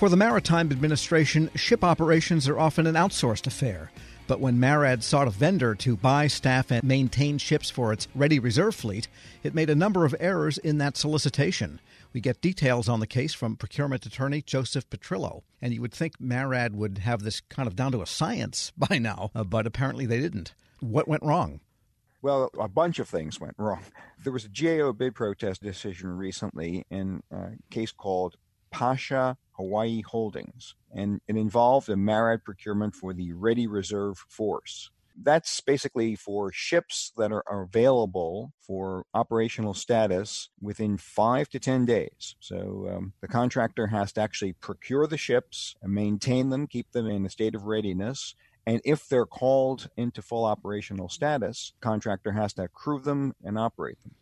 For the Maritime Administration, ship operations are often an outsourced affair. But when MARAD sought a vendor to buy, staff, and maintain ships for its ready reserve fleet, it made a number of errors in that solicitation. We get details on the case from procurement attorney Joseph Petrillo. And you would think MARAD would have this kind of down to a science by now, uh, but apparently they didn't. What went wrong? Well, a bunch of things went wrong. There was a GAO bid protest decision recently in a case called Pasha Hawaii Holdings, and it involved a MARAD procurement for the Ready Reserve Force. That's basically for ships that are available for operational status within five to 10 days. So um, the contractor has to actually procure the ships and maintain them, keep them in a state of readiness. And if they're called into full operational status, contractor has to crew them and operate them.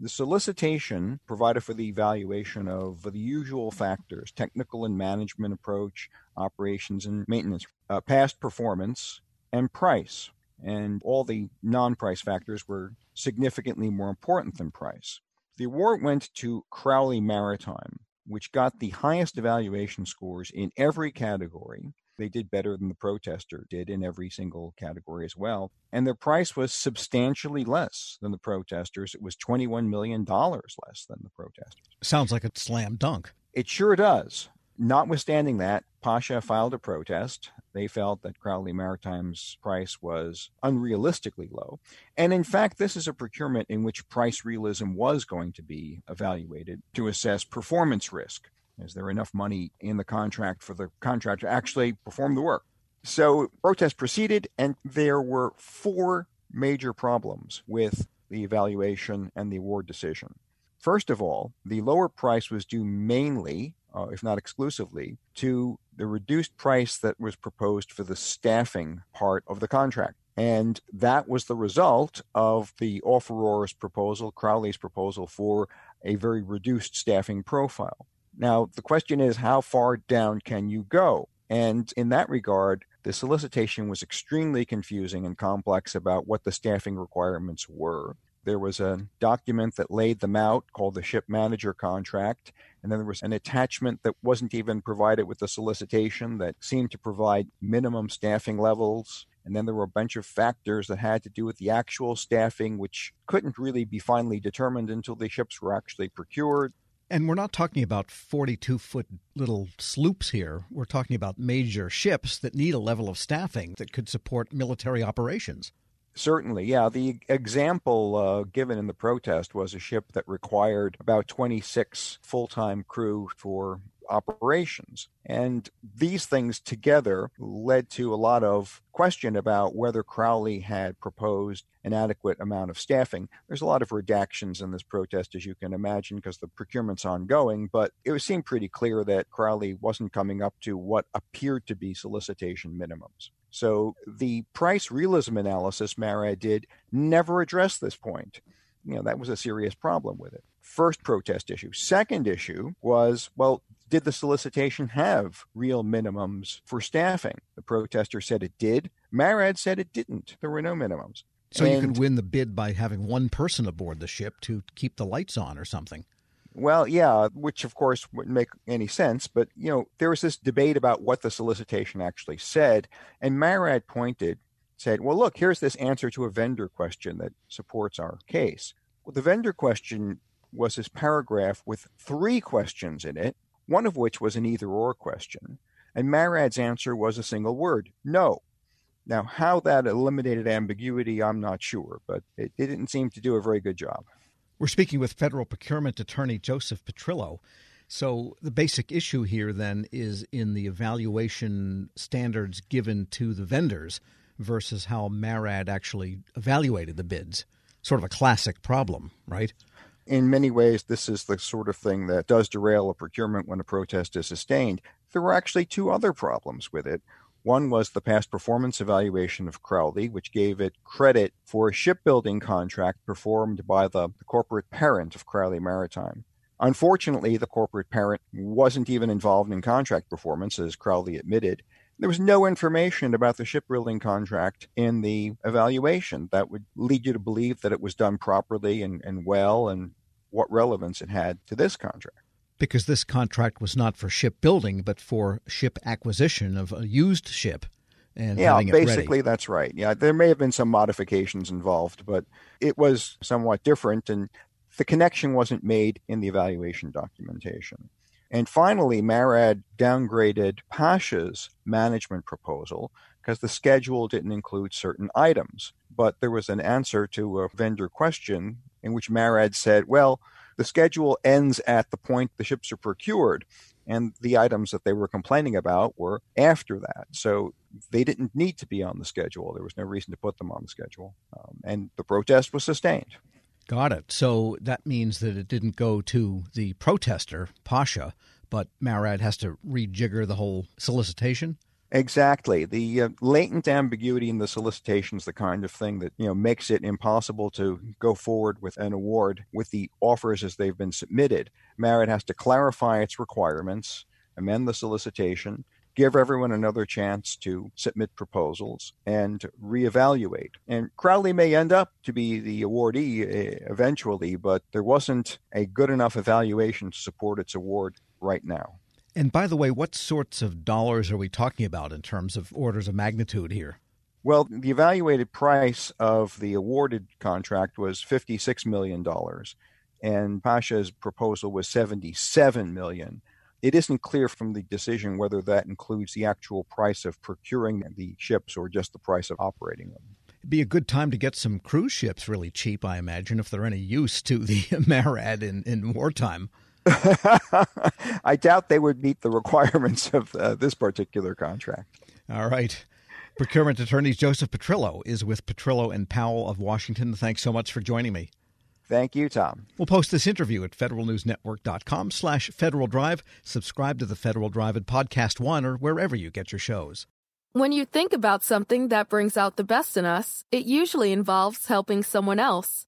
The solicitation provided for the evaluation of the usual factors technical and management approach, operations and maintenance, uh, past performance, and price. And all the non price factors were significantly more important than price. The award went to Crowley Maritime, which got the highest evaluation scores in every category they did better than the protester did in every single category as well. And their price was substantially less than the protesters. It was $21 million less than the protesters. Sounds like a slam dunk. It sure does. Notwithstanding that, Pasha filed a protest. They felt that Crowley Maritime's price was unrealistically low. And in fact, this is a procurement in which price realism was going to be evaluated to assess performance risk. Is there enough money in the contract for the contractor to actually perform the work? So protests proceeded, and there were four major problems with the evaluation and the award decision. First of all, the lower price was due mainly, uh, if not exclusively, to the reduced price that was proposed for the staffing part of the contract. And that was the result of the offeror's proposal, Crowley's proposal for a very reduced staffing profile. Now, the question is, how far down can you go? And in that regard, the solicitation was extremely confusing and complex about what the staffing requirements were. There was a document that laid them out called the ship manager contract. And then there was an attachment that wasn't even provided with the solicitation that seemed to provide minimum staffing levels. And then there were a bunch of factors that had to do with the actual staffing, which couldn't really be finally determined until the ships were actually procured. And we're not talking about 42 foot little sloops here. We're talking about major ships that need a level of staffing that could support military operations. Certainly, yeah. The example uh, given in the protest was a ship that required about 26 full time crew for operations. And these things together led to a lot of question about whether Crowley had proposed an adequate amount of staffing. There's a lot of redactions in this protest, as you can imagine, because the procurement's ongoing, but it seemed pretty clear that Crowley wasn't coming up to what appeared to be solicitation minimums. So the price realism analysis MARAD did never addressed this point. You know, that was a serious problem with it. First protest issue. Second issue was, well, did the solicitation have real minimums for staffing? The protester said it did. MARAD said it didn't. There were no minimums. So and, you could win the bid by having one person aboard the ship to keep the lights on or something. Well, yeah, which of course wouldn't make any sense. But, you know, there was this debate about what the solicitation actually said. And MARAD pointed, said, well, look, here's this answer to a vendor question that supports our case. Well, the vendor question was this paragraph with three questions in it one of which was an either or question, and MARAD's answer was a single word no. Now, how that eliminated ambiguity, I'm not sure, but it, it didn't seem to do a very good job. We're speaking with federal procurement attorney Joseph Petrillo. So, the basic issue here then is in the evaluation standards given to the vendors versus how MARAD actually evaluated the bids. Sort of a classic problem, right? In many ways, this is the sort of thing that does derail a procurement when a protest is sustained. There were actually two other problems with it. One was the past performance evaluation of Crowley, which gave it credit for a shipbuilding contract performed by the, the corporate parent of Crowley Maritime. Unfortunately, the corporate parent wasn't even involved in contract performance, as Crowley admitted. There was no information about the shipbuilding contract in the evaluation that would lead you to believe that it was done properly and, and well and what relevance it had to this contract. Because this contract was not for shipbuilding, but for ship acquisition of a used ship and yeah, basically that's right. Yeah, there may have been some modifications involved, but it was somewhat different, and the connection wasn't made in the evaluation documentation. And finally, MARAD downgraded Pasha's management proposal because the schedule didn't include certain items. But there was an answer to a vendor question in which MARAD said, well, the schedule ends at the point the ships are procured. And the items that they were complaining about were after that. So they didn't need to be on the schedule. There was no reason to put them on the schedule. Um, and the protest was sustained. Got it. So that means that it didn't go to the protester, Pasha, but MARAD has to rejigger the whole solicitation? Exactly. The uh, latent ambiguity in the solicitation is the kind of thing that you know makes it impossible to go forward with an award with the offers as they've been submitted. MARAD has to clarify its requirements, amend the solicitation, give everyone another chance to submit proposals, and reevaluate. And Crowley may end up to be the awardee uh, eventually, but there wasn't a good enough evaluation to support its award right now. And by the way, what sorts of dollars are we talking about in terms of orders of magnitude here? Well, the evaluated price of the awarded contract was $56 million, and Pasha's proposal was 77 million. It isn't clear from the decision whether that includes the actual price of procuring the ships or just the price of operating them. It'd be a good time to get some cruise ships really cheap, I imagine, if they're any use to the MARAD in, in wartime. I doubt they would meet the requirements of uh, this particular contract. All right. Procurement attorney Joseph Petrillo is with Petrillo and Powell of Washington. Thanks so much for joining me. Thank you, Tom. We'll post this interview at federalnewsnetwork.com slash Federal Drive. Subscribe to the Federal Drive at Podcast One or wherever you get your shows. When you think about something that brings out the best in us, it usually involves helping someone else.